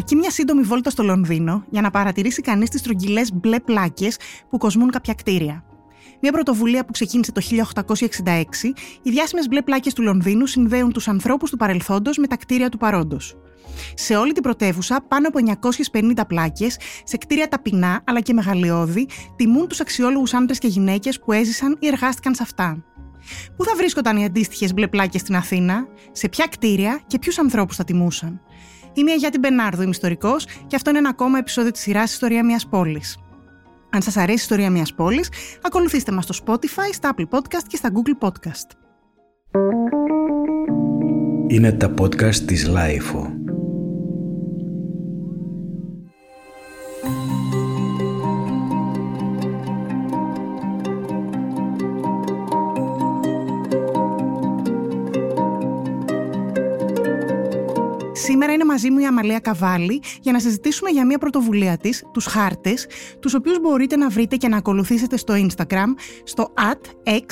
Αρκεί μια σύντομη βόλτα στο Λονδίνο για να παρατηρήσει κανείς τις στρογγυλές μπλε πλάκες που κοσμούν κάποια κτίρια. Μια πρωτοβουλία που ξεκίνησε το 1866, οι διάσημες μπλε πλάκες του Λονδίνου συνδέουν τους ανθρώπους του παρελθόντος με τα κτίρια του παρόντος. Σε όλη την πρωτεύουσα, πάνω από 950 πλάκες, σε κτίρια ταπεινά αλλά και μεγαλειώδη, τιμούν τους αξιόλογους άντρες και γυναίκες που έζησαν ή εργάστηκαν σε αυτά. Πού θα βρίσκονταν οι αντίστοιχες μπλε πλάκες στην Αθήνα, σε ποια κτίρια και ποιους ανθρώπους θα τιμούσαν; Είμαι η Αγιάτη Μπενάρδο, είμαι ιστορικός και αυτό είναι ένα ακόμα επεισόδιο της σειράς Ιστορία μιας πόλης. Αν σας αρέσει η ιστορία μιας πόλης, ακολουθήστε μας στο Spotify, στα Apple Podcast και στα Google Podcast. Είναι τα podcast της Lifeo. Σήμερα είναι μαζί μου η Αμαλία Καβάλη για να συζητήσουμε για μια πρωτοβουλία της, τους χάρτες, τους οποίους μπορείτε να βρείτε και να ακολουθήσετε στο Instagram, στο atx.art.es,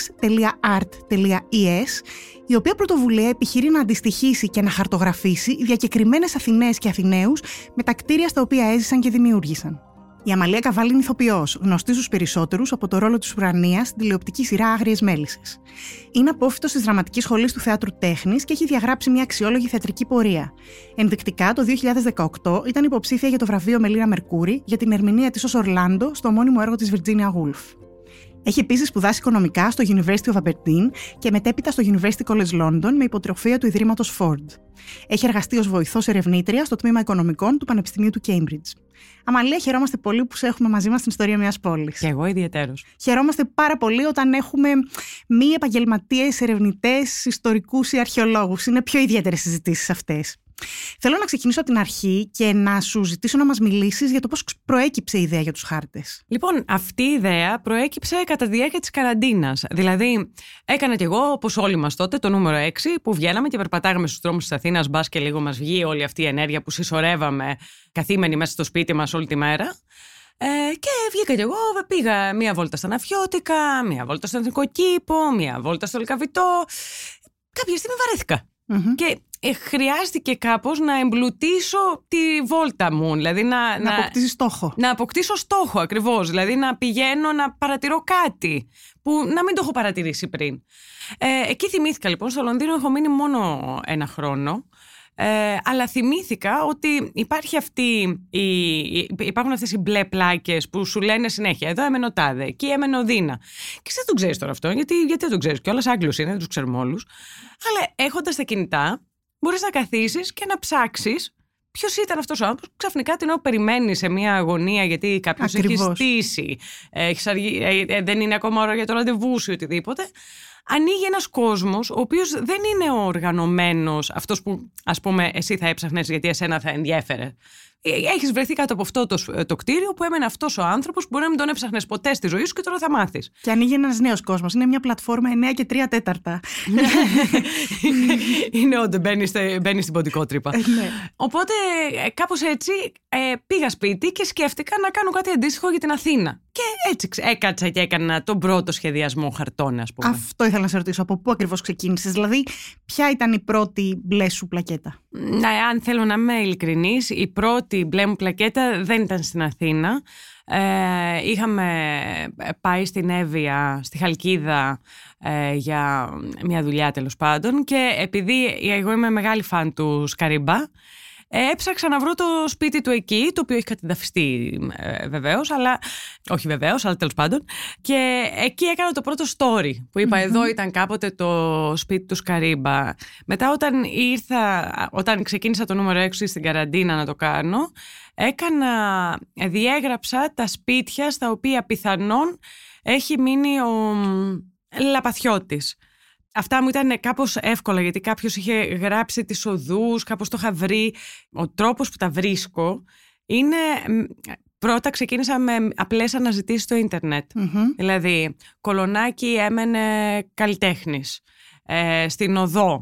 η οποία πρωτοβουλία επιχειρεί να αντιστοιχίσει και να χαρτογραφήσει διακεκριμένες Αθηναίες και Αθηναίους με τα κτίρια στα οποία έζησαν και δημιούργησαν. Η Αμαλία Καβάλη είναι ηθοποιός, γνωστή στους περισσότερους από το ρόλο της Ουρανίας στην τηλεοπτική σειρά Άγριες Μέλισσες. Είναι απόφυτος της Δραματικής Σχολής του Θεάτρου Τέχνης και έχει διαγράψει μια αξιόλογη θεατρική πορεία. Ενδεικτικά, το 2018 ήταν υποψήφια για το βραβείο Μελίνα Μερκούρη για την ερμηνεία της ως Ορλάντο στο μόνιμο έργο της Virginia Woolf. Έχει επίσης σπουδάσει οικονομικά στο University of Aberdeen και μετέπειτα στο University College London με υποτροφία του Ιδρύματος Ford. Έχει εργαστεί ως βοηθός ερευνήτρια στο τμήμα Οικονομικών του Πανεπιστημίου του Cambridge. Αμαλία, χαιρόμαστε πολύ που σε έχουμε μαζί μας στην ιστορία μιας πόλης. Και εγώ ιδιαίτερω. Χαιρόμαστε πάρα πολύ όταν έχουμε μη επαγγελματίες ερευνητές, ιστορικούς ή αρχαιολόγους. Είναι πιο ιδιαίτερες συζητήσεις αυτές. Θέλω να ξεκινήσω από την αρχή και να σου ζητήσω να μας μιλήσεις για το πώς προέκυψε η ιδέα για τους χάρτες. Λοιπόν, αυτή η ιδέα προέκυψε κατά τη διάρκεια της καραντίνας. Δηλαδή, έκανα κι εγώ, όπως όλοι μας τότε, το νούμερο 6, που βγαίναμε και περπατάγαμε στους δρόμους της Αθήνας, μπας και λίγο μας βγει όλη αυτή η ενέργεια που συσσωρεύαμε καθήμενοι μέσα στο σπίτι μας όλη τη μέρα. Ε, και βγήκα κι εγώ, πήγα μία βόλτα στα Ναφιώτικα, μία βόλτα στο Εθνικό Κήπο, μία βόλτα στο Λικαβιτό. Κάποια στιγμή Και ε, χρειάστηκε κάπως να εμπλουτίσω τη βόλτα μου. Δηλαδή να, να, να στόχο. Να αποκτήσω στόχο ακριβώς. Δηλαδή να πηγαίνω να παρατηρώ κάτι που να μην το έχω παρατηρήσει πριν. Ε, εκεί θυμήθηκα λοιπόν, στο Λονδίνο έχω μείνει μόνο ένα χρόνο. Ε, αλλά θυμήθηκα ότι υπάρχει αυτή η, υπάρχουν αυτές οι μπλε πλάκες που σου λένε συνέχεια εδώ έμενε ο Τάδε, εκεί έμενε ο Δίνα και εσύ δεν τον ξέρεις τώρα αυτό γιατί, γιατί δεν τον ξέρεις κιόλας Άγγλος είναι, δεν τους ξέρουμε όλους αλλά έχοντας τα κινητά μπορείς να καθίσεις και να ψάξεις ποιος ήταν αυτός ο άνθρωπος. Ξαφνικά την ώρα περιμένει σε μια αγωνία γιατί κάποιος έχει στήσει, έχεις αργεί, ε, ε, δεν είναι ακόμα ώρα για το ραντεβού σου ή οτιδήποτε. Ανοίγει ένας κόσμος ο οποίος δεν είναι ο οργανωμένος, αυτός που ας πούμε εσύ θα έψαχνες γιατί εσένα θα ενδιέφερε. Ε, έχεις βρεθεί κάτω από αυτό το, το κτίριο που έμενε αυτός ο άνθρωπος που μπορεί να μην τον έψαχνες ποτέ στη ζωή σου και τώρα θα μάθεις. Και ανοίγει ένας νέος κόσμος. Είναι μια πλατφόρμα 9 και 3 τέταρτα. είναι όντως, μπαίνεις στην ποντικότρυπα. Ε, ναι. Οπότε ε, κάπως έτσι πήγα σπίτι και σκέφτηκα να κάνω κάτι αντίστοιχο για την Αθήνα. Και έτσι έκατσα και έκανα τον πρώτο σχεδιασμό χαρτών, ας πούμε. Αυτό ήθελα να σε ρωτήσω. Από πού ακριβώς ξεκίνησες, Δηλαδή, ποια ήταν η πρώτη μπλε σου πλακέτα; Ναι, αν θέλω να είμαι ειλικρινής, η πρώτη μπλε μου πλακέτα δεν ήταν στην Αθήνα. Ε, είχαμε πάει στην Εύβοια, στη Χαλκίδα ε, για μια δουλειά τέλος πάντων και επειδή εγώ είμαι μεγάλη φαν του Σκαρίμπα έψαξα να βρω το σπίτι του εκεί, το οποίο έχει κατεδαφιστεί ε, βεβαίως, αλλά. Όχι βεβαίως, αλλά τέλος πάντων. Και εκεί έκανα το πρώτο story που ειπα εδώ ήταν κάποτε το σπίτι του Σκαρίμπα. Μετά, όταν ήρθα, όταν ξεκίνησα το νούμερο 6 στην καραντίνα να το κάνω, έκανα, διέγραψα τα σπίτια στα οποία πιθανόν έχει μείνει ο Λαπαθιώτης. Αυτά μου ήταν κάπως εύκολα γιατί κάποιος είχε γράψει τις οδούς, κάπως το είχα βρει. Ο τρόπος που τα βρίσκω είναι... Πρώτα ξεκίνησα με απλές αναζητήσεις στο ιντερνετ Δηλαδή, κολονάκι έμενε καλλιτέχνης. Ε, στην οδό.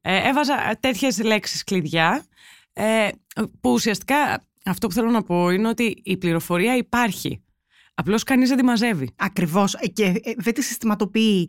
Ε, έβαζα τέτοιες λέξεις κλειδιά ε, που ουσιαστικά αυτό που θέλω να πω είναι ότι η πληροφορία υπάρχει. Απλώς κανείς δεν τη μαζεύει. Ακριβώς. Ε, και ε, δεν τη συστηματοποιεί.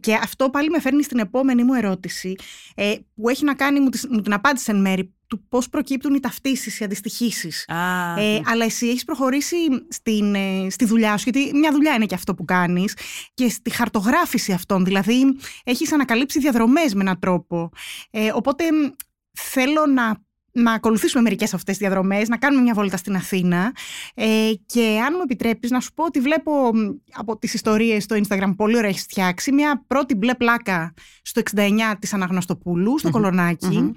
Και αυτό πάλι με φέρνει στην επόμενη μου ερώτηση, ε, που έχει να κάνει, μου την απάντησε εν μέρη, του πώς προκύπτουν οι ταυτίσεις, οι αντιστοιχήσει. Α, Ε, αλλά εσύ έχεις προχωρήσει στην, ε, στη δουλειά σου, γιατί μια δουλειά είναι και αυτό που κάνεις, και στη χαρτογράφηση αυτών. Δηλαδή, έχεις ανακαλύψει διαδρομές με έναν τρόπο. Ε, οπότε μ, θέλω να να ακολουθήσουμε μερικές από αυτές τις διαδρομές, να κάνουμε μια βόλτα στην Αθήνα ε, και αν μου επιτρέπεις να σου πω ότι βλέπω μ, από τις ιστορίες στο Instagram πολύ ωραία έχεις φτιάξει μια πρώτη μπλε πλάκα στο 69 της Αναγνωστοπούλου, στο κολονακι μμμ.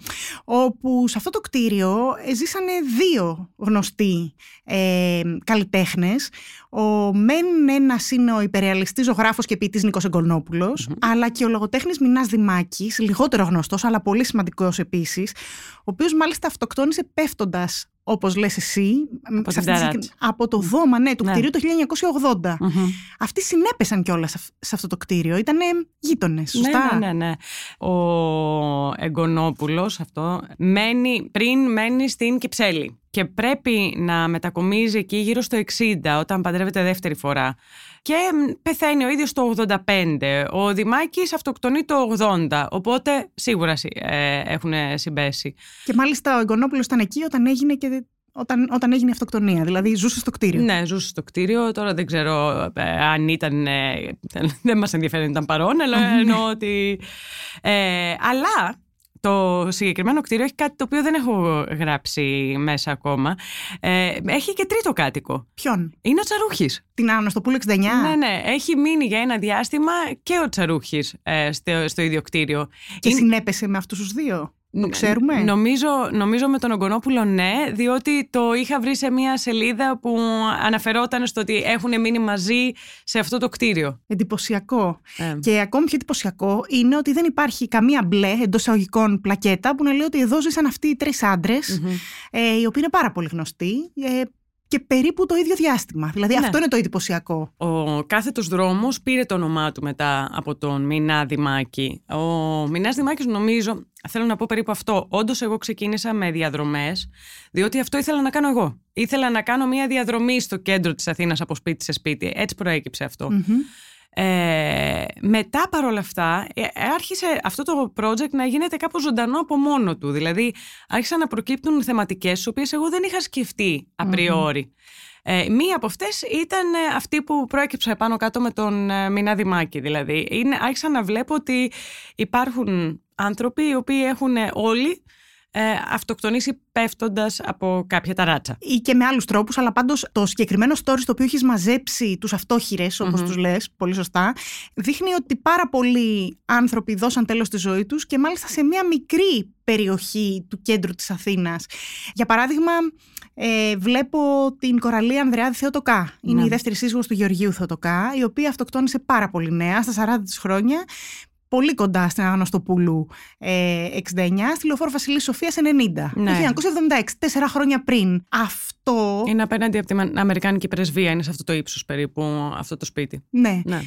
όπου σε αυτό το κτίριο ε, ζήσανε δύο γνωστοί ε, καλλιτέχνες. Ο Μεν ένας είναι ο υπερεαλιστής ζωγράφος και ποιητής Νίκος Εγκολνόπουλος, αλλά και ο λογοτέχνης Μινάς Δημάκης, λιγότερο γνωστός, αλλά πολύ σημαντικός επίσης, ο οποίος μάλιστα αυτοκτόνησε πέφτοντας, όπως λες εσύ, την σε αυτή τη ταράτσα. συγκεκρι- από το δώμα ναι, του Ναι. κτηρίου το 1980. μμμ. Αυτοί συνέπεσαν κιόλας σε αυτό το κτίριο. Ήταν γείτονες, σωστά; Ναι, ναι, ναι, ναι. Ο Εγκονόπουλος αυτό μένει, πριν μένει στην Κυψέλη και πρέπει να μετακομίζει εκεί γύρω στο 60 όταν παντρεύεται δεύτερη φορά και μ, πεθαίνει ο ίδιος το 85. Ο Δημάκης αυτοκτονεί το 80, οπότε σίγουρα συ- ε, έχουν συμπέσει. Και μάλιστα ο Εγκονόπουλος ήταν εκεί όταν έγινε, και, όταν, όταν έγινε η αυτοκτονία. Δηλαδή ζούσε στο κτίριο. Ναι, ζούσε στο κτίριο. Τώρα δεν ξέρω ε, αν ήταν. ε, δεν μας ενδιαφέρει αν ήταν παρόν, αλλά εννοώ ότι. Ε, αλλά το συγκεκριμένο κτίριο έχει κάτι το οποίο δεν έχω γράψει μέσα ακόμα. Ε, έχει και τρίτο κάτοικο. Ποιον, Είναι ο Τσαρούχης. την Αναστοπούλου 69. Ναι, ναι. Έχει μείνει για ένα διάστημα και ο Τσαρούχης ε, στο, στο ίδιο κτίριο. Και Είναι- συνέπεσε με αυτούς τους δύο. Το Ν- ξέρουμε. Νομίζω, νομίζω με τον Ογκονόπουλο ναι, διότι το είχα βρει σε μια σελίδα που αναφερόταν στο ότι έχουν μείνει μαζί σε αυτό το κτίριο. Εντυπωσιακό. Ε, Και ακόμη πιο εντυπωσιακό είναι ότι δεν υπάρχει καμία μπλε εντός εισαγωγικών πλακέτα που να λέει ότι εδώ ζήσαν αυτοί οι τρεις άντρες, ε, οι οποίοι είναι πάρα πολύ γνωστοί ε, και περίπου το ίδιο διάστημα. Δηλαδή Ναι. αυτό είναι το εντυπωσιακό. Ο κάθετος δρόμος πήρε το όνομά του μετά από τον Μινά Δημάκη. Ο Μινάς Δημάκης νομίζω, θέλω να πω περίπου αυτό, όντως εγώ ξεκίνησα με διαδρομές, διότι αυτό ήθελα να κάνω εγώ. Ήθελα να κάνω μια διαδρομή στο κέντρο της Αθήνας από σπίτι σε σπίτι. Έτσι προέκυψε αυτό. Μμμ. Ε, μετά παρόλα αυτά ε, άρχισε αυτό το project να γίνεται κάπως ζωντανό από μόνο του. Δηλαδή άρχισαν να προκύπτουν θεματικές τις οποίες εγώ δεν είχα σκεφτεί απριόρι. Ε, μία από αυτές ήταν ε, αυτή που προέκυψε πάνω κάτω με τον ε, Μινά Δημάκη. Δηλαδή είναι, άρχισα να βλέπω ότι υπάρχουν άνθρωποι οι οποίοι έχουν ε, όλοι ε, αυτοκτονήσει πέφτοντας από κάποια ταράτσα. ή και με άλλους τρόπους, αλλά πάντως το συγκεκριμένο story στο οποίο έχεις μαζέψει τους αυτόχειρες, όπως Μμμ. τους λες, πολύ σωστά, δείχνει ότι πάρα πολλοί άνθρωποι δώσαν τέλος στη ζωή τους και μάλιστα σε μια μικρή περιοχή του κέντρου της Αθήνας. Για παράδειγμα, ε, βλέπω την Κοραλία Ανδρεάδη Θεοτοκά. Είναι Ναι. η δεύτερη σύζυγος του Γεωργίου Θεοτοκά, η οποία αυτοκτόνησε πάρα πολύ νέα, στα 40 της χρόνια, πολύ κοντά στην Αναστοπούλου ε, 69, στη Λεωφόρο Βασιλής Σοφίας 90. Ναι. Το 1976, τέσσερα χρόνια πριν. Αυτό, Είναι απέναντι από την Αμερικάνικη πρεσβεία, είναι σε αυτό το ύψος περίπου αυτό το σπίτι. ναι, Ναι.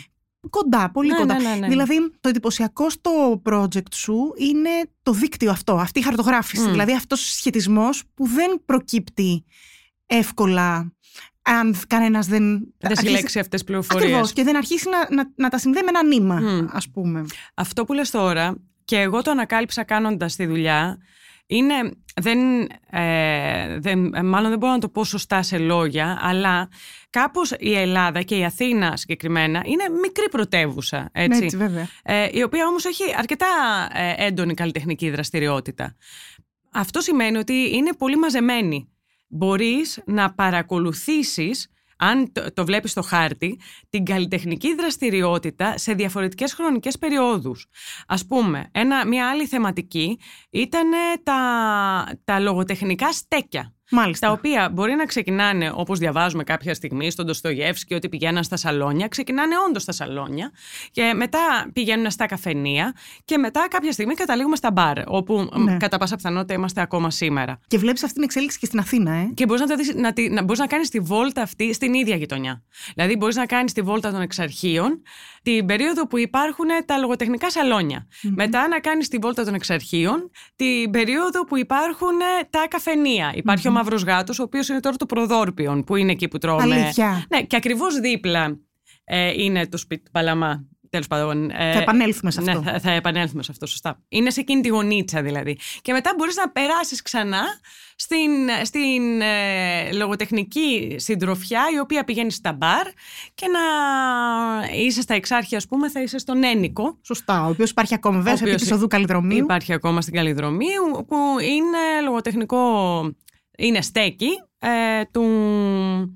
κοντά, πολύ Ναι, κοντά. ναι, ναι, ναι. Δηλαδή, το εντυπωσιακό στο project σου είναι το δίκτυο αυτό, αυτή η χαρτογράφηση. Μμ. Δηλαδή, αυτός ο συσχετισμός που δεν προκύπτει εύκολα αν κανένας δεν... Δεν αρχίσει- συλλέξει αυτές τις πληροφορίες. Ακριβώς, και δεν αρχίσει να, να, να τα συνδέει με ένα νήμα, Μμ. ας πούμε. Αυτό που λες τώρα και εγώ το ανακάλυψα κάνοντας τη δουλειά είναι, δεν, ε, δεν, μάλλον δεν μπορώ να το πω σωστά σε λόγια, αλλά κάπως η Ελλάδα και η Αθήνα συγκεκριμένα είναι μικρή πρωτεύουσα, έτσι, Ναι, έτσι βέβαια. ε, η οποία όμως έχει αρκετά ε, έντονη καλλιτεχνική δραστηριότητα. Αυτό σημαίνει ότι είναι πολύ μαζεμένη. Μπορείς να παρακολουθήσεις αν το, το βλέπεις στο χάρτη, την καλλιτεχνική δραστηριότητα σε διαφορετικές χρονικές περιόδους. Ας πούμε, ένα, μια άλλη θεματική ήταν τα, τα λογοτεχνικά στέκια. Μάλιστα. Τα οποία μπορεί να ξεκινάνε όπως διαβάζουμε κάποια στιγμή στον Ντοστογεύσκη ότι πηγαίναν στα σαλόνια, ξεκινάνε όντως στα σαλόνια και μετά πηγαίνουν στα καφενεία και μετά κάποια στιγμή καταλήγουμε στα μπαρ, όπου μ, Ναι. κατά πάσα πιθανότητα είμαστε ακόμα σήμερα. Και βλέπεις αυτή την εξέλιξη και στην Αθήνα, ε. Και μπορείς να, τα δεις- να, τη- να, μπορείς να κάνεις τη βόλτα αυτή στην ίδια γειτονιά. Δηλαδή, μπορείς να κάνεις τη βόλτα των εξαρχείων την περίοδο που υπάρχουν τα λογοτεχνικά σαλόνια. Μετά να κάνεις τη βόλτα των εξαρχείων την περίοδο που υπάρχουν τα καφενεία. Υπάρχει ο Μαύρος Γάτος, ο οποίος είναι τώρα το προδόρπιον, που είναι εκεί που τρώμε. Αλήθεια. Ναι, και ακριβώς δίπλα ε, είναι το σπίτι του Παλαμά. Τέλος πάντων. Θα επανέλθουμε σε αυτό. Ναι, θα, θα επανέλθουμε σε αυτό, σωστά. Είναι σε εκείνη τη γονίτσα δηλαδή. Και μετά μπορείς να περάσεις ξανά στην, στην ε, λογοτεχνική συντροφιά η οποία πηγαίνει στα μπαρ και να είσαι στα εξάρχεια, ας πούμε, θα είσαι στον Ένικο. Σωστά, ο οποίος υπάρχει ακόμα βέβαια σε επίπεδο Καλλιδρομίου. Υπάρχει ακόμα στην Καλλιδρομίου, που είναι λογοτεχνικό. Είναι στέκι ε, του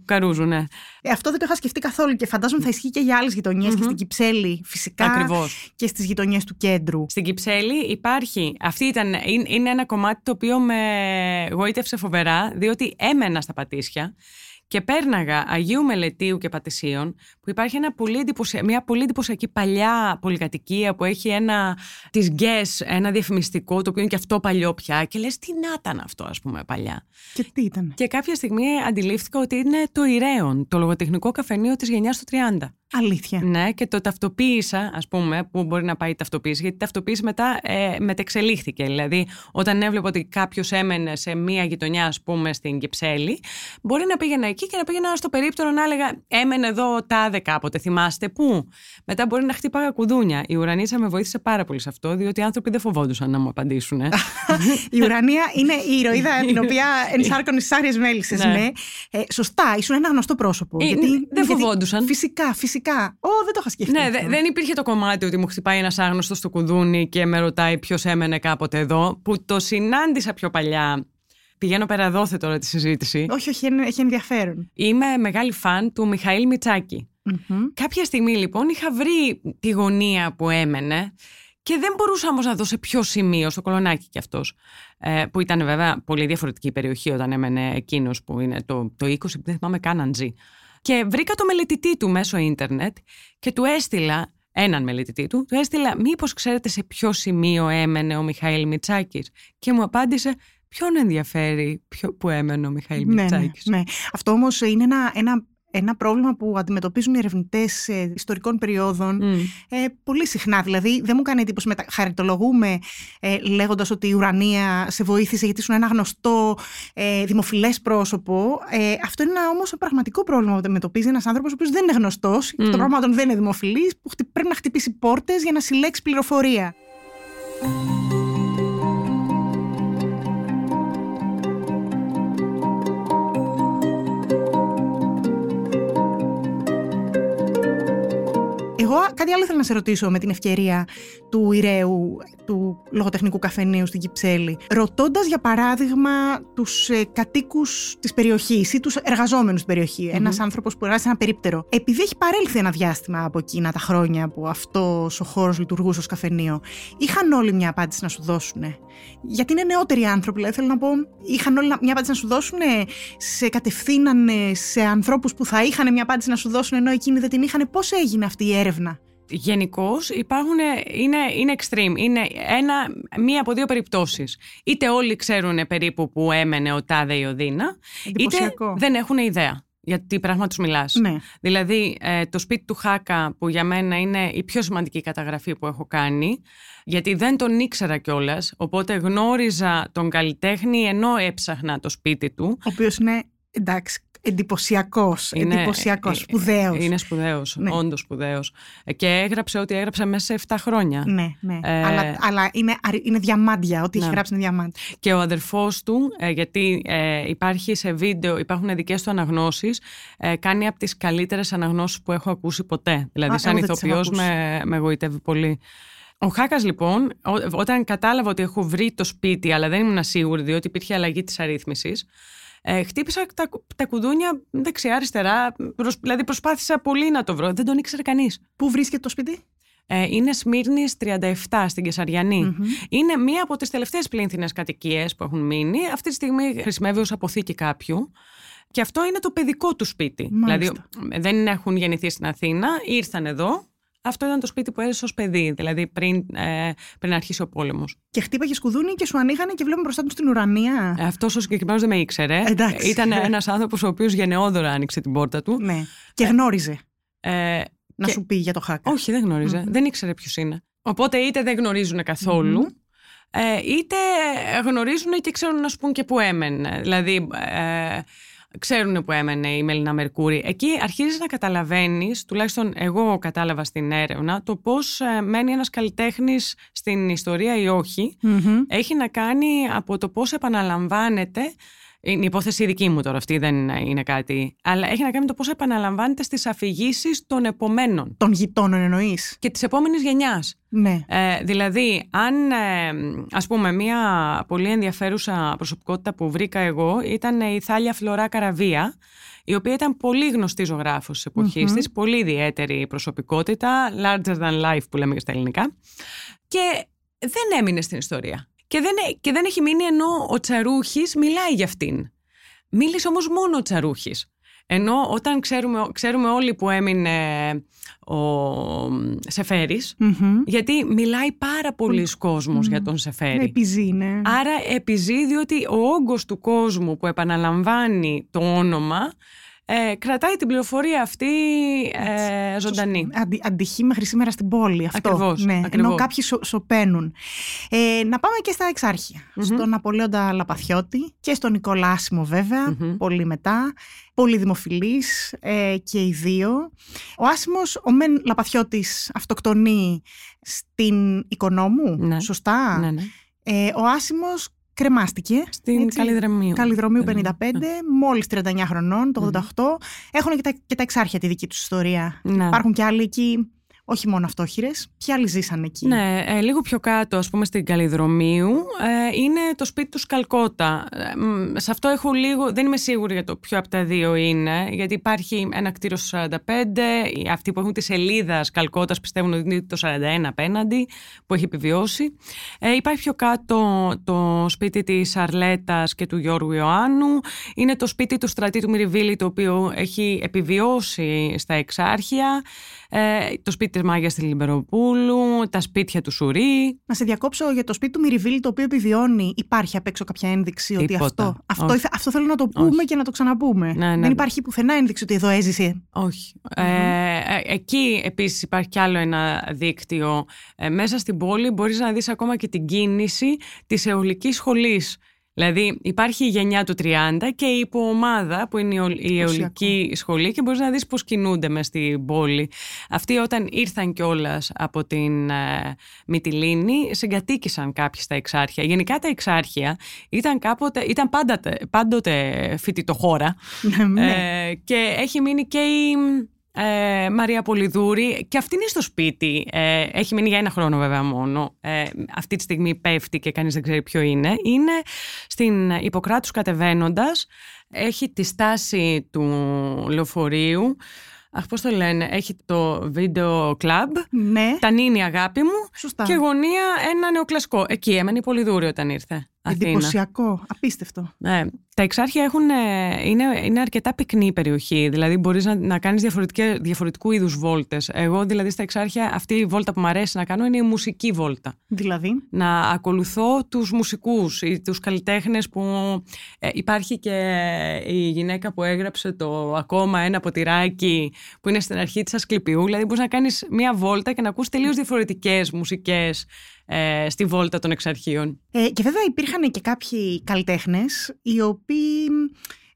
Καρούζου, ναι. Ε, αυτό δεν το είχα σκεφτεί καθόλου και φαντάζομαι θα ισχύει και για άλλες γειτονιές και στην Κυψέλη φυσικά. Ακριβώς. Και στις γειτονιές του κέντρου. Στην Κυψέλη υπάρχει. Αυτή ήταν, είναι ένα κομμάτι το οποίο με γοήτευσε φοβερά, διότι έμενα στα Πατήσια και πέρναγα Αγίου Μελετίου και Πατησίων, που υπάρχει ένα πολύ μια πολύ εντυπωσιακή παλιά πολυκατοικία που έχει ένα τη γκες, ένα διαφημιστικό, το οποίο είναι και αυτό παλιό πια. Και λες, τι να ήταν αυτό, ας πούμε, παλιά. Και τι ήταν. Και κάποια στιγμή αντιλήφθηκα ότι είναι το Ηρέον, το λογοτεχνικό καφενείο της γενιάς του 30. Αλήθεια. Ναι, και το ταυτοποίησα, ας πούμε, που μπορεί να πάει η ταυτοποίηση, γιατί η ταυτοποίηση μετά ε, μετεξελίχθηκε. Δηλαδή, όταν έβλεπα ότι κάποιος έμενε σε μία γειτονιά, ας πούμε, στην Κυψέλη, μπορεί να πήγαινα εκεί και να πήγαινα στο περίπτωρο να έλεγα Έμενε εδώ τάδε κάποτε, θυμάστε πού; Μετά μπορεί να χτύπαγα κουδούνια. Η Ουρανίτσα με βοήθησε πάρα πολύ σε αυτό, διότι οι άνθρωποι δεν φοβόντουσαν να μου απαντήσουν. η Ουρανία είναι η ηρωίδα την οποία ενσάρκωνες στι άριες μέλισσες. Ναι. ναι. Ε, σωστά, ήσουν ένα γνωστό πρόσωπο. Ε, γιατί, δεν γιατί, φοβόντουσαν. Φυσικά, φυσικά. Ω, δεν το είχα σκεφτεί. Ναι, δε, δεν υπήρχε το κομμάτι ότι μου χτυπάει ένας άγνωστος στο κουδούνι και με ρωτάει ποιος έμενε κάποτε εδώ, που το συνάντησα πιο παλιά Πηγαίνω πέρα δόθε τώρα τη συζήτηση. Όχι, όχι, έχει ενδιαφέρον. Είμαι μεγάλη φαν του Μιχαήλ Μιτσάκη. Κάποια στιγμή λοιπόν είχα βρει τη γωνία που έμενε και δεν μπορούσα όμως να δω σε ποιο σημείο, στο κολονάκι κι αυτός. Ε, που ήταν βέβαια πολύ διαφορετική περιοχή όταν έμενε εκείνος που είναι το, το 20, που δεν θυμάμαι καν αν ζει. Και βρήκα το μελετητή του μέσω ίντερνετ και του έστειλα έναν μελετητή του, του έστειλα μήπως ξέρετε σε ποιο σημείο έμενε ο Μιχαήλ Μιτσάκης και μου απάντησε ποιον ενδιαφέρει που έμενε ο Μιχαήλ ναι, Μιτσάκης. Ναι, ναι. Αυτό όμως είναι ένα, ένα ένα πρόβλημα που αντιμετωπίζουν οι ερευνητές ε, ιστορικών περιόδων ε, πολύ συχνά. Δηλαδή, δεν μου κάνει εντύπωση μετα... χαριτολογούμε ε, λέγοντας ότι η ουρανία σε βοήθησε γιατί ήσουν ένα γνωστό ε, δημοφιλές πρόσωπο. Ε, αυτό είναι όμως ένα πραγματικό πρόβλημα που αντιμετωπίζει ένας άνθρωπος ο οποίος δεν είναι γνωστός, mm. το πρόβλημα δεν είναι δημοφιλής, που πρέπει να χτυπήσει πόρτες για να συλλέξει πληροφορία. Εγώ κάτι άλλο θέλω να σε ρωτήσω με την ευκαιρία του Ηραίου, του λογοτεχνικού καφενείου στην Κυψέλη. Ρωτώντας, για παράδειγμα, τους ε, κατοίκους της περιοχής ή τους εργαζόμενους στην περιοχή, mm-hmm. ένας άνθρωπος που εργάζεται σε ένα περίπτερο, επειδή έχει παρέλθει ένα διάστημα από εκείνα τα χρόνια που αυτός ο χώρος λειτουργούσε ως καφενείο, είχαν όλοι μια απάντηση να σου δώσουν. Γιατί είναι νεότεροι άνθρωποι, δηλαδή θέλω να πω, είχαν όλοι μια απάντηση να σου δώσουν, σε κατευθύνανε σε ανθρώπους που θα είχαν μια απάντηση να σου δώσουν ενώ εκείνοι δεν την είχαν. Πώς έγινε αυτή η έρευνα. Γενικώς υπάρχουν, είναι, είναι extreme. Είναι ένα, μία από δύο περιπτώσεις. Είτε όλοι ξέρουν περίπου που έμενε ο Τάδε ή ο Δίνα, είτε δεν έχουν ιδέα για τι πράγμα τους μιλάς. Ναι. Δηλαδή, ε, το σπίτι του Χάκα, που για μένα είναι η πιο σημαντική καταγραφή που έχω κάνει, γιατί δεν τον ήξερα κιόλας, οπότε γνώριζα τον καλλιτέχνη ενώ έψαχνα το σπίτι του. Ο οποίος είναι εντάξει, εντυπωσιακός. Εντυπωσιακός, σπουδαίος. Είναι σπουδαίος, ναι. όντως σπουδαίος. Και έγραψε ό,τι έγραψε μέσα σε 7 χρόνια. Ναι, ναι. Ε, αλλά, αλλά είναι, είναι διαμάντια. Ό,τι έχει ναι. γράψει είναι διαμάντια. Και ο αδερφός του, ε, γιατί ε, υπάρχει σε βίντεο, υπάρχουν δικές του αναγνώσεις, ε, κάνει από τις καλύτερες αναγνώσεις που έχω ακούσει ποτέ. Δηλαδή, Α, σαν ηθοποιός, με, με γοητεύει πολύ. Ο Χάκας, λοιπόν, όταν κατάλαβα ότι έχω βρει το σπίτι, αλλά δεν ήμουν σίγουρη, διότι υπήρχε αλλαγή της αρρύθμισης, ε, χτύπησα τα, τα κουδούνια δεξιά-αριστερά. δηλαδή προσπάθησα πολύ να το βρω. Δεν τον ήξερε κανείς. Πού βρίσκεται το σπίτι; Ε, είναι Σμύρνης 37 στην κεσαριανη Είναι μία από τις τελευταίες πλήνθινε κατοικίες που έχουν μείνει. Αυτή τη στιγμή χρησιμεύει ως αποθήκη κάποιου. Και αυτό είναι το παιδικό του σπίτι. Δηλαδή δεν έχουν γεννηθεί στην Αθήνα, ήρθαν εδώ αυτό ήταν το σπίτι που έζησε ως παιδί, δηλαδή πριν, ε, πριν αρχίσει ο πόλεμος. Και χτύπαγε σκουδούνι και σου ανοίγανε και βλέπουμε μπροστά τους στην ουρανία. Ε, Αυτός ο συγκεκριμένος δεν με ήξερε. Εντάξει. Ήταν ένας άνθρωπος ο οποίος γενναιόδωρα άνοιξε την πόρτα του. Ναι. Και ε, γνώριζε. Ε, να σου πει για το χάκα. Όχι, δεν γνωριζε Δεν ήξερε ποιος είναι. Οπότε είτε δεν γνωρίζουν ε, είτε γνωρίζουν και ξέρουν να σου πούν και που έμενε. Δηλαδή, ε, ξέρουν που έμενε η Μελίνα Μερκούρη. Εκεί αρχίζεις να καταλαβαίνεις, τουλάχιστον εγώ κατάλαβα στην έρευνα, το πώς ε, μένει ένας καλλιτέχνης στην ιστορία ή όχι. Έχει να κάνει από το πώς επαναλαμβάνεται είναι η υπόθεση δική μου τώρα, αυτή δεν είναι κάτι. Αλλά έχει να κάνει με το πώς επαναλαμβάνεται στις αφηγήσεις των επομένων. Των γειτόνων εννοείς; Και της επόμενης γενιάς. Ναι. Ε, δηλαδή, αν ε, ας πούμε μία πολύ ενδιαφέρουσα προσωπικότητα που βρήκα εγώ ήταν η Θάλια Φλωρά Καραβία, η οποία ήταν πολύ γνωστή ζωγράφος της εποχής της, πολύ ιδιαίτερη προσωπικότητα, larger than life που λέμε και στα ελληνικά, και δεν έμεινε στην ιστορία. Και δεν, και δεν έχει μείνει ενώ ο Τσαρούχης μιλάει για αυτήν. Μίλησε όμως μόνο ο Τσαρούχης. Ενώ όταν ξέρουμε, ξέρουμε όλοι που έμεινε ο σεφερης γιατί μιλάει πάρα πολλοί κόσμος για τον Σεφέρη. Επιζή, ναι. Άρα επιζεί διότι ο όγκος του κόσμου που επαναλαμβάνει το όνομα ε, κρατάει την πληροφορία αυτή ε, ζωντανή. Αντι, αντυχεί μέχρι σήμερα στην πόλη αυτό. Ακριβώς, ναι, ακριβώς. Ενώ κάποιοι σο, σωπαίνουν. Ε, να πάμε και στα εξάρχεια. Στον Απολέοντα Λαπαθιώτη και στον Νικόλα Άσιμο πολύ μετά. Πολύ δημοφιλής ε, και οι δύο. Ο Άσιμος, ο Μεν Λαπαθιώτης αυτοκτονεί στην Οικονόμου, Ναι. σωστά; Ναι, ναι. Ε, ο Άσιμος κρεμάστηκε. Στην έτσι. Καλλιδραμίου. Καλλιδρομίου Ναι, 55, μόλις 39 χρονών, το 88. Έχουν και τα, και τα εξάρχεια τη δική τους ιστορία. Ναι. Υπάρχουν και άλλοι εκεί, όχι μόνο αυτόχειρες. Ποιοι άλλοι ζήσαν εκεί; Ναι, ε, λίγο πιο κάτω, ας πούμε, στην Καλλιδρομίου, ε, είναι το σπίτι του Σκαλκότα. Ε, μ, σε αυτό έχω λίγο, δεν είμαι σίγουρη για το ποιο από τα δύο είναι, γιατί υπάρχει ένα κτίριο στο 45, οι- αυτοί που έχουν τη σελίδα Σκαλκώτας πιστεύουν ότι είναι το 41 απέναντι, που έχει επιβιώσει. Ε, υπάρχει πιο κάτω το σπίτι της Αρλέτας και του Γιώργου Ιωάννου, είναι το σπίτι του στρατή του Μυριβίλη, το οποίο έχει επιβιώσει στα εξάρχεια, ε, το σπίτι της Μάγιας στη Λιμπεροπούλου, τα σπίτια του Σουρή. Να σε διακόψω για το σπίτι του Μυριβίλη, το οποίο επιβιώνει. Υπάρχει απ' έξω κάποια ένδειξη ότι Τίποτα. αυτό, αυτό, Όχι. ήθε- αυτό θέλω να το πούμε Όχι. και να το ξαναπούμε. Ναι, ναι. Δεν υπάρχει πουθενά ένδειξη ότι εδώ έζησε. Όχι. Ε, ε, εκεί επίσης υπάρχει κι άλλο ένα δίκτυο. Ε, μέσα στην πόλη μπορείς να δεις ακόμα και την κίνηση της αιωλικής σχολής. Δηλαδή υπάρχει η γενιά του 30 και η υποομάδα που είναι η, αιω- η αιωλική σχολή και μπορείς να δεις πώς κινούνται μέσα στην πόλη. Αυτοί όταν ήρθαν κιόλας από την ε, Μυτιλίνη συγκατοίκησαν κάποιοι στα εξάρχεια. Γενικά τα εξάρχεια ήταν, κάποτε, ήταν πάντοτε, πάντοτε φοιτητοχώρα. ναι. Ε, και έχει μείνει και η ε, Μαρία Πολυδούρη και αυτή είναι στο σπίτι. Ε, έχει μείνει για ένα χρόνο βέβαια μόνο. Ε, αυτή τη στιγμή πέφτει και κανείς δεν ξέρει ποιο είναι. Είναι στην Ιπποκράτους κατεβαίνοντας. Έχει τη στάση του λεωφορείου. Αχ, πώς το λένε. Έχει το βίντεο κλαμπ. ναι. Τα νίνη αγάπη μου. Σωστά. Και γωνία ένα νεοκλασικό. Εκεί έμενε η Πολυδούρη όταν ήρθε. Αθήνα. Εντυπωσιακό. Απίστευτο. Ναι. Τα εξάρχεια έχουν, ε, είναι, είναι αρκετά πυκνή η περιοχή. Δηλαδή, μπορείς να, να κάνεις διαφορετικού είδους βόλτες. Εγώ, δηλαδή, στα εξάρχεια, αυτή η βόλτα που μου αρέσει να κάνω είναι η μουσική βόλτα. Δηλαδή; Να ακολουθώ τους μουσικούς ή τους καλλιτέχνες που ε, υπάρχει και η γυναίκα που έγραψε το ακόμα ένα ποτηράκι που είναι στην αρχή της Ασκληπιού. Δηλαδή μπορείς να κάνεις μία βόλτα και να ακούς τελείως διαφορετικές μουσικές ε, στη βόλτα των εξαρχείων. Ε, και βέβαια υπήρχαν και κάποιοι καλλιτέχνες οι οποίοι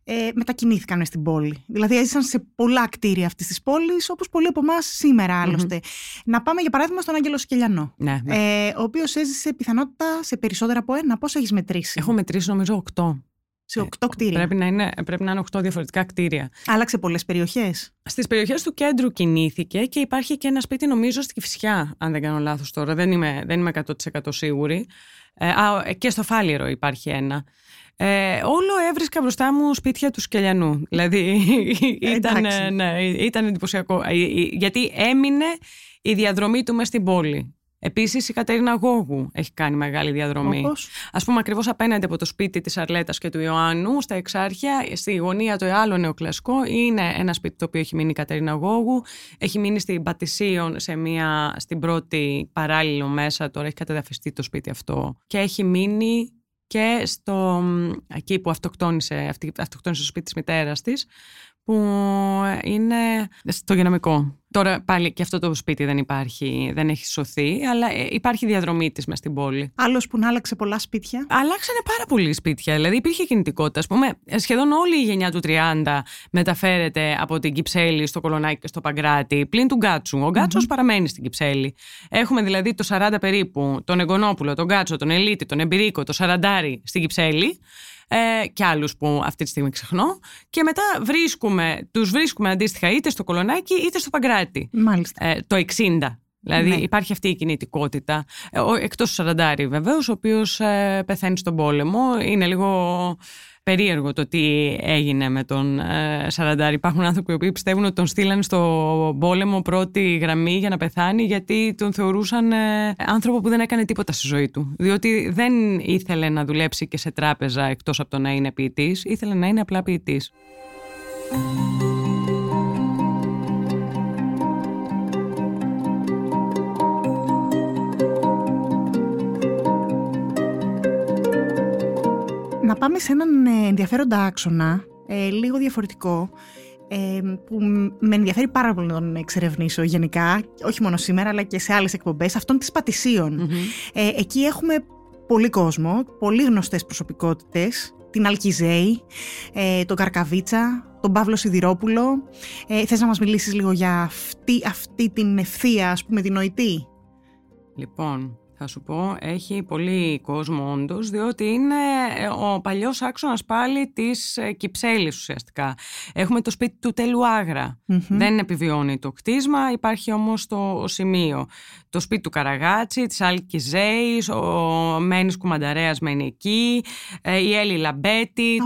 ε, μετακινήθηκαν μες στην πόλη. Δηλαδή έζησαν σε πολλά κτίρια αυτής της πόλης, όπως πολλοί από εμάς σήμερα άλλωστε. Να πάμε για παράδειγμα στον Άγγελο Σκελιανό. Ναι, ναι. Ε, ο οποίος έζησε πιθανότητα σε περισσότερα από ένα. Πώς έχεις μετρήσει, Έχω μετρήσει νομίζω οκτώ. Σε οκτώ κτίρια. Πρέπει να, είναι, πρέπει να είναι οκτώ διαφορετικά κτίρια. Άλλαξε πολλές περιοχές. Στις περιοχές του κέντρου κινήθηκε και υπάρχει και ένα σπίτι νομίζω στη Φυσιά, αν δεν κάνω λάθος τώρα, δεν είμαι, δεν είμαι 100% σίγουρη. Ε, α, και στο Φάλιρο υπάρχει ένα. Ε, όλο έβρισκα μπροστά μου σπίτια του Σκελιανού. Δηλαδή ήταν, εντάξει. ναι, ήταν εντυπωσιακό. Ε, ε, Γιατί έμεινε η διαδρομή του μέσα στην πόλη. Επίσης η Κατερίνα Γόγου έχει κάνει μεγάλη διαδρομή. Όπως; Α πούμε, ακριβώς απέναντι από το σπίτι της Αρλέτας και του Ιωάννου, στα εξάρχεια, στη γωνία το άλλο νεοκλασικό, είναι ένα σπίτι το οποίο έχει μείνει η Κατερίνα Γόγου. Έχει μείνει στην Πατησίων, σε μια, στην πρώτη παράλληλο μέσα, τώρα έχει κατεδαφιστεί το σπίτι αυτό. Και έχει μείνει και στο, εκεί που αυτοκτόνησε, αυτή, αυτοκτόνησε στο σπίτι της μητέρας της, που είναι στο υγειονομικό. Τώρα πάλι και αυτό το σπίτι δεν υπάρχει, δεν έχει σωθεί, αλλά ε, υπάρχει διαδρομή της μες στην πόλη. Άλλος που να άλλαξε πολλά σπίτια. Αλλάξανε πάρα πολλοί σπίτια. Δηλαδή υπήρχε κινητικότητα. Α πούμε, σχεδόν όλη η γενιά του 30 μεταφέρεται από την Κυψέλη στο Κολονάκι και στο Παγκράτη, πλην του Γκάτσου. Ο γκατσο παραμένει στην Κυψέλη. Έχουμε δηλαδή το 40 περίπου, τον Εγκονόπουλο, τον Γκάτσο, τον Ελίτη, τον Εμπειρίκο, το Σαραντάρι στην Κυψέλη ε, και άλλους που αυτή τη στιγμή ξεχνώ και μετά βρίσκουμε, τους βρίσκουμε αντίστοιχα είτε στο Κολονάκι είτε στο Παγκράτη. Μάλιστα. Ε, το 60. Δηλαδή ναι. υπάρχει αυτή η κινητικότητα. Ε, εκτός του Σαραντάρη βεβαίως, ο οποίος ε, πεθαίνει στον πόλεμο. Είναι λίγο περίεργο το τι έγινε με τον ε, Σαραντάρη. Υπάρχουν άνθρωποι που πιστεύουν ότι τον στείλαν στο πόλεμο πρώτη γραμμή για να πεθάνει γιατί τον θεωρούσαν ε, άνθρωπο που δεν έκανε τίποτα στη ζωή του. Διότι δεν ήθελε να δουλέψει και σε τράπεζα εκτός από το να είναι ποιητής, ήθελε να είναι απλά ποιητής. Πάμε σε έναν ε, ενδιαφέροντα άξονα, ε, λίγο διαφορετικό, ε, που με ενδιαφέρει πάρα πολύ να τον εξερευνήσω γενικά, όχι μόνο σήμερα αλλά και σε άλλες εκπομπές, αυτών της πατησιων εκεί έχουμε πολύ κόσμο, πολύ γνωστές προσωπικότητες, την Αλκιζέη, τον Καρκαβίτσα, τον Παύλο Σιδηρόπουλο. Ε, θες να μας μιλήσεις λίγο για αυτή, αυτή την ευθεία, ας πούμε, την νοητή; Λοιπόν, θα σου πω, έχει πολύ κόσμο όντως, διότι είναι ε, ο παλιός άξονας πάλι της ε, Κυψέλης ουσιαστικά. Έχουμε το σπίτι του Τέλου Δεν επιβιώνει το κτίσμα, υπάρχει όμως το σημείο. Το σπίτι του Καραγάτσι, της Άλκη Ζέης, ο Μένης Κουμανταρέας μένει εκεί, ε, η Έλλη Λαμπέτη,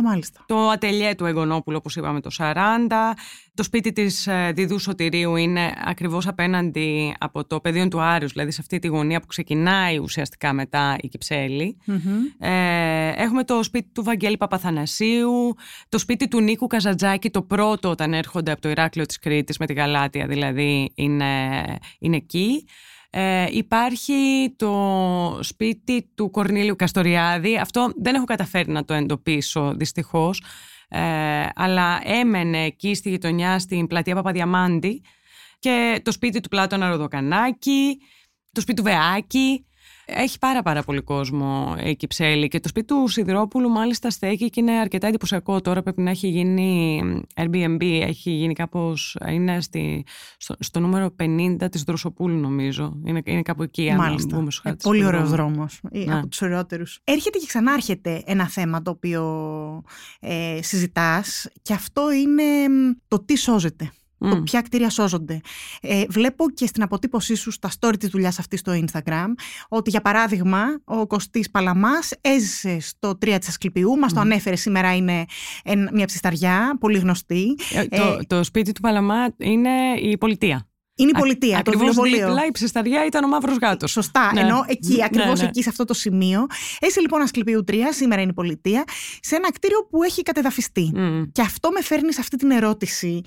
το ατελιέ του Εγγονόπουλου όπως είπαμε το 40, το σπίτι της ε, Διδού Σωτηρίου είναι ακριβώς απέναντι από το πεδίο του Άριους, δηλαδή σε αυτή τη γωνία που ξεκινάει ουσιαστικά μετά η κυψελη Ε, έχουμε το σπίτι του Βαγγέλη Παπαθανασίου, το σπίτι του Νίκου Καζατζάκη, το πρώτο όταν έρχονται από το Ηράκλειο της Κρήτης με τη Γαλάτια δηλαδή είναι, είναι εκεί. Ε, υπάρχει το σπίτι του Κορνίλιου Καστοριάδη. Αυτό δεν έχω καταφέρει να το εντοπίσω δυστυχώς. Ε, αλλά έμενε εκεί στη γειτονιά στην πλατεία Παπαδιαμάντη και το σπίτι του Πλάτωνα Ροδοκανάκη, το σπίτι του Βεάκη. Έχει πάρα πάρα πολύ κόσμο η Κυψέλη και το σπίτι του Σιδηρόπουλου μάλιστα στέκει και είναι αρκετά εντυπωσιακό τώρα πρέπει να έχει γίνει Airbnb, έχει γίνει κάπως, είναι στη, στο, νούμερο 50 της Δροσοπούλου νομίζω, είναι, είναι κάπου εκεί μάλιστα. αν ε, Πολύ ωραίος δρόμος, ναι. από τους ωραιότερους. Έρχεται και ξανάρχεται ένα θέμα το οποίο ε, συζητάς και αυτό είναι το τι σώζεται το ποια κτίρια σώζονται. Ε, βλέπω και στην αποτύπωσή σου στα story της δουλειάς αυτή στο Instagram ότι για παράδειγμα ο Κωστής Παλαμάς έζησε στο 3 της Ασκληπιού, μας το ανέφερε σήμερα είναι μια ψισταριά πολύ γνωστή. Ε, το, ε, το σπίτι του Παλαμά είναι η πολιτεία. Είναι η πολιτεία, το βιβλιοπωλείο. Δίπλα η ψισταριά ήταν ο μαύρος γάτος. Σωστά. Ναι. Ενώ εκεί, ναι, ακριβώς ναι. εκεί, σε αυτό το σημείο. Έχει λοιπόν Ασκληπίου 3, σήμερα είναι η πολιτεία, σε ένα κτίριο που έχει κατεδαφιστεί. Και αυτό με φέρνει σε αυτή την ερώτηση.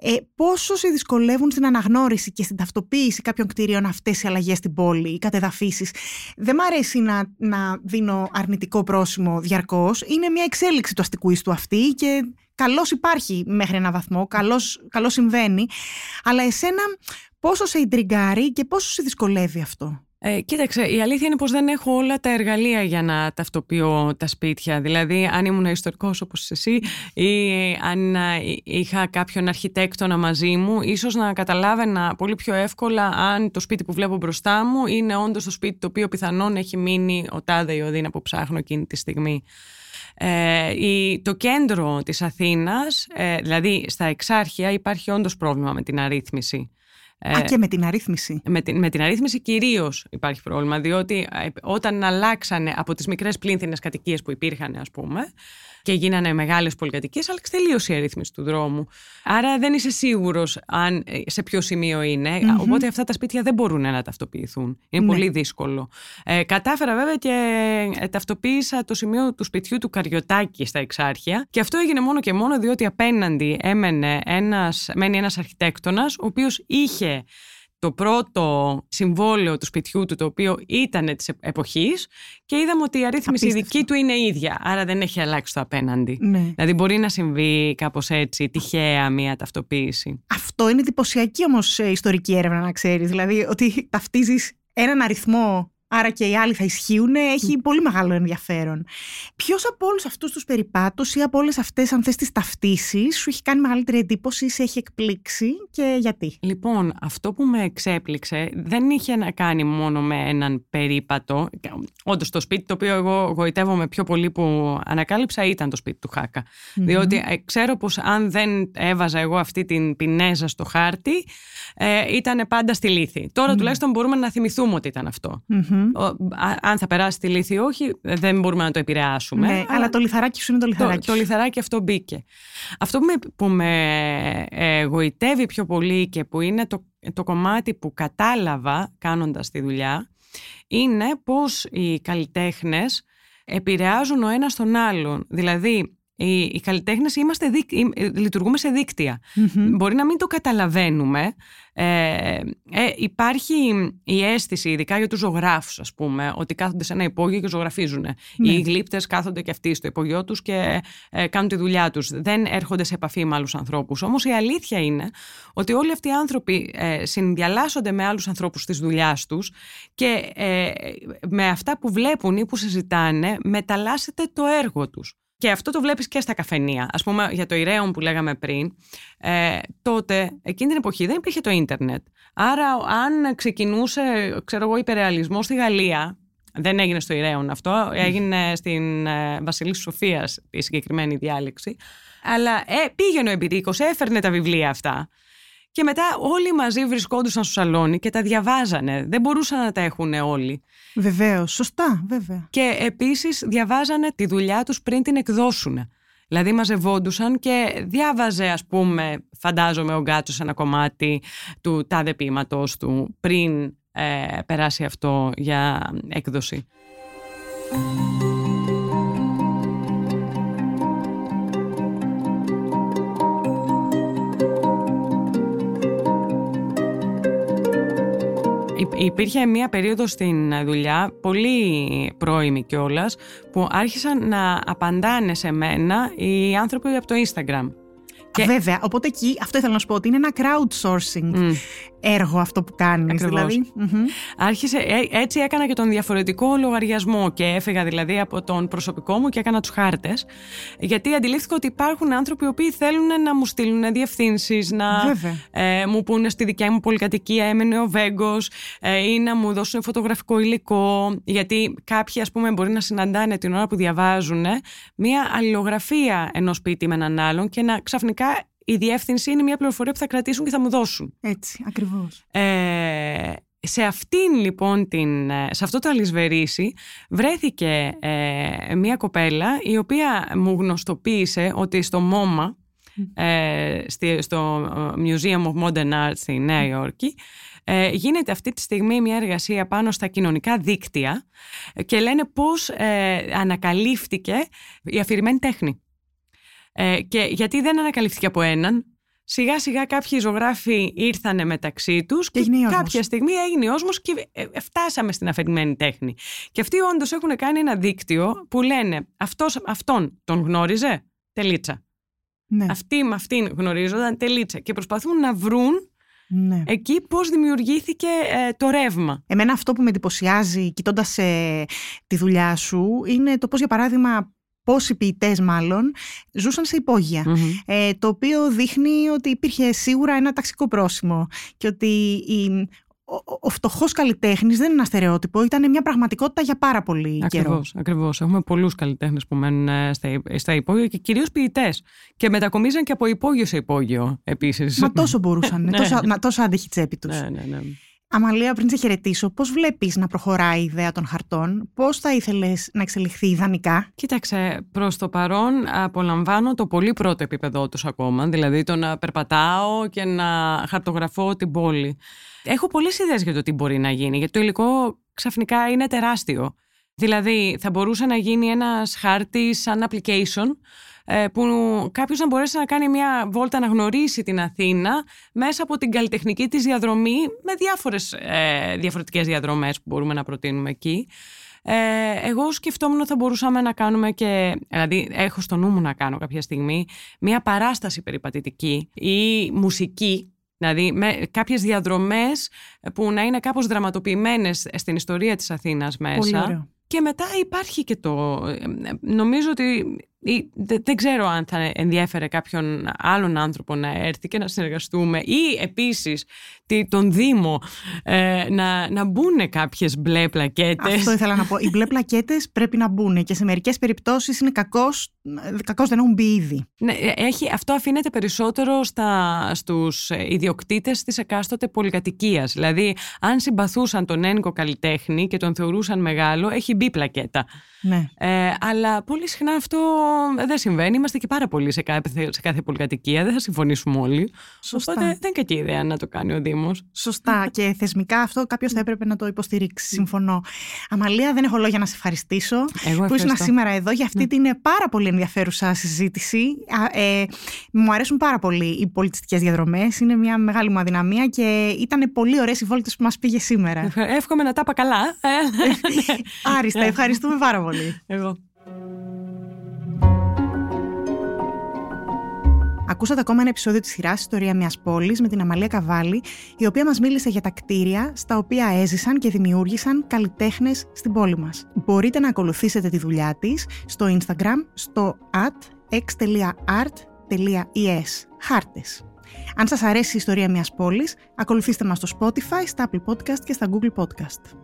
Ε, πόσο σε δυσκολεύουν στην αναγνώριση και στην ταυτοποίηση κάποιων κτίριων αυτές οι αλλαγές στην πόλη, οι κατεδαφίσεις. Δεν μ' αρέσει να, να δίνω αρνητικό πρόσημο διαρκώς. Είναι μια εξέλιξη του αστικού ιστού αυτή και καλώς υπάρχει μέχρι ένα βαθμό, καλώς, καλώς συμβαίνει, αλλά εσένα πόσο σε ιντριγκάρει και πόσο σε δυσκολεύει αυτό; Ε, κοίταξε, η αλήθεια είναι πως δεν έχω όλα τα εργαλεία για να ταυτοποιώ τα σπίτια. Δηλαδή, αν ήμουν ιστορικός όπως εσύ ή αν είχα κάποιον αρχιτέκτονα μαζί μου, ίσως να καταλάβαινα πολύ πιο εύκολα αν το σπίτι που βλέπω μπροστά μου είναι όντως το σπίτι το οποίο πιθανόν έχει μείνει ο τάδε ή ο δίνα που ψάχνω εκείνη τη στιγμή. Ε, η, το κέντρο της Αθήνας, ε, δηλαδή στα εξάρχεια υπάρχει όντως πρόβλημα με την αρρύθμιση. Α, και με την αρρύθμιση. Με την, με την αρρύθμιση κυρίως υπάρχει πρόβλημα, διότι ε, όταν αλλάξανε από τις μικρές πλήνθινες κατοικίες που υπήρχαν, ας πούμε, και γίνανε μεγάλες πολυκατοικίες, αλλά τελείωσε η αρρύθμιση του δρόμου. Άρα δεν είσαι σίγουρος ε, σε ποιο σημείο Οπότε αυτά τα σπίτια δεν μπορούν να ταυτοποιηθούν. Είναι ναι. πολύ δύσκολο. Ε, κατάφερα βέβαια και ε, ταυτοποίησα το σημείο του σπιτιού του Καριωτάκη στα Εξάρχεια. Και αυτό έγινε μόνο και μόνο διότι απέναντι έμενε ένας, μένει ένας αρχιτέκτονας, ο οποίος είχε το πρώτο συμβόλαιο του σπιτιού του το οποίο ήταν της εποχής και είδαμε ότι η αρρύθμιση δική του είναι ίδια άρα δεν έχει αλλάξει το απέναντι Ναι. δηλαδή μπορεί να συμβεί κάπως έτσι τυχαία μια ταυτοποίηση Αυτό είναι εντυπωσιακή όμως ιστορική έρευνα, να ξέρεις. Δηλαδή ότι ταυτίζεις έναν αριθμό, άρα και οι άλλοι θα ισχύουν, έχει πολύ μεγάλο ενδιαφέρον. Ποιος από όλους αυτούς τους περιπάτους ή από όλες αυτές, αν θες, τις ταυτίσεις, σου έχει κάνει μεγαλύτερη εντύπωση, σε έχει εκπλήξει και γιατί; Λοιπόν, αυτό που με εξέπληξε δεν είχε να κάνει μόνο με έναν περίπατο. Όντως, το σπίτι το οποίο εγώ γοητεύομαι πιο πολύ που ανακάλυψα ήταν το σπίτι του χακα Διότι ε, ξέρω πως αν δεν έβαζα εγώ αυτή την πινέζα στο χάρτη, ε, ήταν πάντα στη λύθη. Τώρα τουλάχιστον μπορούμε να θυμηθούμε ότι ήταν αυτό. Ο- α- αν θα περάσει τη λύθη ή όχι, δεν μπορούμε να το επηρεάσουμε. Ναι, αλλά το λιθαράκι σου είναι το το, λιθαράκι. το σου. λιθαράκι αυτό μπήκε. Αυτό που με, που με ε, γοητεύει πιο πολύ και που είναι το, το κομμάτι που κατάλαβα κάνοντας τη δουλειά είναι πως οι καλλιτέχνες επηρεάζουν ο ένας τον άλλον. Δηλαδή, οι, οι καλλιτέχνες είμαστε δίκ- ε, λειτουργούμε σε δίκτυα. Μμμ. Μπορεί να μην το καταλαβαίνουμε. Ε, ε, υπάρχει η αίσθηση, ειδικά για τους ζωγράφους ας πούμε, ότι κάθονται σε ένα υπόγειο και ζωγραφίζουν. Ναι. Οι γλύπτες κάθονται και αυτοί στο υπόγειό τους και ε, κάνουν τη δουλειά τους. Δεν έρχονται σε επαφή με άλλους ανθρώπους. Όμως η αλήθεια είναι ότι όλοι αυτοί οι άνθρωποι ε, συνδιαλάσσονται με άλλους ανθρώπους στις δουλειάς τους και ε, με αυτά που βλέπουν ή που συζητάνε μεταλλάσσεται το έργο τους. Και αυτό το βλέπεις και στα καφενεία. Ας πούμε για το Ηρέον που λέγαμε πριν, ε, τότε, εκείνη την εποχή δεν υπήρχε το ίντερνετ. Άρα αν ξεκινούσε, ξέρω εγώ, υπερεαλισμός στη Γαλλία, δεν έγινε στο Ηρέον αυτό, έγινε στην ε, Βασιλής Σοφίας η συγκεκριμένη διάλεξη, αλλά ε, πήγαινε ο εμπειρίκος, έφερνε τα βιβλία αυτά. Και μετά όλοι μαζί βρισκόντουσαν στο σαλόνι και τα διαβάζανε. Δεν μπορούσαν να τα έχουν όλοι. Βεβαίως, σωστά, βέβαια. Και επίσης διαβάζανε τη δουλειά τους πριν την εκδώσουν. Δηλαδή μαζευόντουσαν και διάβαζε ας πούμε φαντάζομαι ο Γκάτσος ένα κομμάτι του τάδε ποίηματος του πριν ε, περάσει αυτό για έκδοση. Υπήρχε μία περίοδος στην δουλειά, πολύ πρώιμη κιόλας, που άρχισαν να απαντάνε σε μένα οι άνθρωποι από το Instagram. Και- Βέβαια, οπότε εκεί αυτό ήθελα να σου πω ότι είναι ένα crowdsourcing Μμ. έργο αυτό που κάνεις. Ακριβώς. Δηλαδή, μμμ. Άρχισε, ε, έτσι έκανα και τον διαφορετικό λογαριασμό και έφυγα δηλαδή από τον προσωπικό μου και έκανα τους χάρτες γιατί αντιλήφθηκα ότι υπάρχουν άνθρωποι οι οποίοι θέλουν να μου στείλουν διευθύνσεις, να Βέβαια. ε, μου πούνε στη δικιά μου πολυκατοικία έμενε ο Βέγκος ε, ή να μου δώσουν φωτογραφικό υλικό γιατί κάποιοι ας πούμε μπορεί να συναντάνε την ώρα που διαβάζουν μια αλληλογραφία ενός σπίτι με έναν άλλον και να ξαφνικά η διεύθυνση είναι μια πληροφορία που θα κρατήσουν και θα μου δώσουν. Έτσι, ακριβώς. Ε, σε αυτήν λοιπόν την, ε, σε αυτό το αλυσβερίσι βρέθηκε ε, μια κοπέλα η οποία μου γνωστοποίησε ότι στο MoMA ε, στη- στο ε, Museum of Modern Art στη Νέα Υόρκη ε, γίνεται αυτή τη στιγμή μια εργασία πάνω στα κοινωνικά δίκτυα ε, και λένε πώς ε, ανακαλύφθηκε η αφηρημένη τέχνη. Ε, και γιατί δεν ανακαλύφθηκε από έναν, σιγά σιγά κάποιοι ζωγράφοι ήρθανε μεταξύ τους και, έγινε ιόσμος. κάποια στιγμή έγινε όσμος και ε, ε, φτάσαμε στην αφηρημένη τέχνη. Και αυτοί όντως έχουν κάνει ένα δίκτυο που λένε αυτός, αυτόν τον γνώριζε, τελίτσα. Ναι, Αυτοί με αυτήν γνωρίζονταν, τελίτσα. Και προσπαθούν να βρουν ναι. εκεί πώς δημιουργήθηκε ε, το ρεύμα. Εμένα αυτό που με εντυπωσιάζει κοιτώντας τη δουλειά σου είναι το πώς για παράδειγμα πόσοι ποιητές μάλλον ζούσαν σε υπόγεια. Μμμ. Ε, το οποίο δείχνει ότι υπήρχε σίγουρα ένα ταξικό πρόσημο και ότι η, ο, ο- ο φτωχός καλλιτέχνης δεν είναι ένα στερεότυπο, ήταν μια πραγματικότητα για πάρα πολύ καιρό. Ακριβώς, ακριβώς. Έχουμε πολλούς καλλιτέχνες που μένουν ε, στα, υ- στα υπόγεια και κυρίως ποιητές. Και μετακομίζαν και από υπόγειο σε υπόγειο επίσης. Μα τόσο μπορούσαν, Ναι. τόσο, να, τόσο άντεχε η τσέπη τους. ναι, ναι, ναι. Αμαλία, πριν σε χαιρετήσω, πώς βλέπεις να προχωράει η ιδέα των χαρτών, πώς θα ήθελες να εξελιχθεί ιδανικά; Κοίταξε, προς το παρόν απολαμβάνω το πολύ πρώτο επίπεδό τους ακόμα, δηλαδή το να περπατάω και να χαρτογραφώ την πόλη. Έχω πολλές ιδέες για το τι μπορεί να γίνει, γιατί το υλικό ξαφνικά είναι τεράστιο. Δηλαδή θα μπορούσε να γίνει ένας χάρτης σαν application, ε, που κάποιος να μπορέσει να κάνει μια βόλτα να γνωρίσει την Αθήνα μέσα από την καλλιτεχνική της διαδρομή με διάφορες ε, διαφορετικές διαδρομές που μπορούμε να προτείνουμε εκεί. Ε, εγώ σκεφτόμουν ότι θα μπορούσαμε να κάνουμε και, δηλαδή έχω στο νου μου να κάνω κάποια στιγμή, μια παράσταση περιπατητική ή μουσική Δηλαδή με κάποιες διαδρομές που να είναι κάπως δραματοποιημένες στην ιστορία της Αθήνας μέσα. Και μετά υπάρχει και το... Νομίζω ότι δεν ξέρω αν θα ενδιέφερε κάποιον άλλον άνθρωπο να έρθει και να συνεργαστούμε ή επίσης τον Δήμο ε, να, να μπουν κάποιες μπλε πλακέτες. Αυτό ήθελα να πω. Οι μπλε πλακέτες πρέπει να μπουν και σε μερικές περιπτώσεις είναι κακός, κακός δεν έχουν μπει ήδη. Ναι, ε, έχει, αυτό αφήνεται περισσότερο στα, στους ιδιοκτήτες της εκάστοτε πολυκατοικίας. Δηλαδή αν συμπαθούσαν τον ένικο καλλιτέχνη και τον θεωρούσαν μεγάλο έχει μπει πλακέτα. Ναι. Ε, αλλά πολύ συχνά αυτό δεν συμβαίνει. Είμαστε και πάρα πολλοί σε κάθε, σε κάθε πολυκατοικία. Δεν θα συμφωνήσουμε όλοι. Σωστά. Οπότε δεν είναι κακή ιδέα να το κάνει ο Δήμος. Σωστά. και θεσμικά αυτό κάποιος θα έπρεπε να το υποστηρίξει. Συμφωνώ. Αμαλία, δεν έχω λόγια να σε ευχαριστήσω Εγώ που ήσουν σήμερα εδώ για αυτή ναι. την πάρα πολύ ενδιαφέρουσα συζήτηση. Ε, μου αρέσουν πάρα πολύ οι πολιτιστικές διαδρομές. Είναι μια μεγάλη μου αδυναμία και ήταν πολύ ωραίες οι βόλτες που μας πήγε σήμερα. Εύχομαι να τα είπα καλά. Άριστα, ευχαριστούμε πάρα πολύ. Εγώ. Ακούσατε ακόμα ένα επεισόδιο της σειράς Ιστορία μιας πόλης με την Αμαλία Καβάλη, η οποία μας μίλησε για τα κτίρια στα οποία έζησαν και δημιούργησαν καλλιτέχνες στην πόλη μας. Μπορείτε να ακολουθήσετε τη δουλειά της στο Instagram στο at x.art.es χάρτες. Αν σας αρέσει η ιστορία μιας πόλης, ακολουθήστε μας στο Spotify, στα Apple Podcast και στα Google Podcast.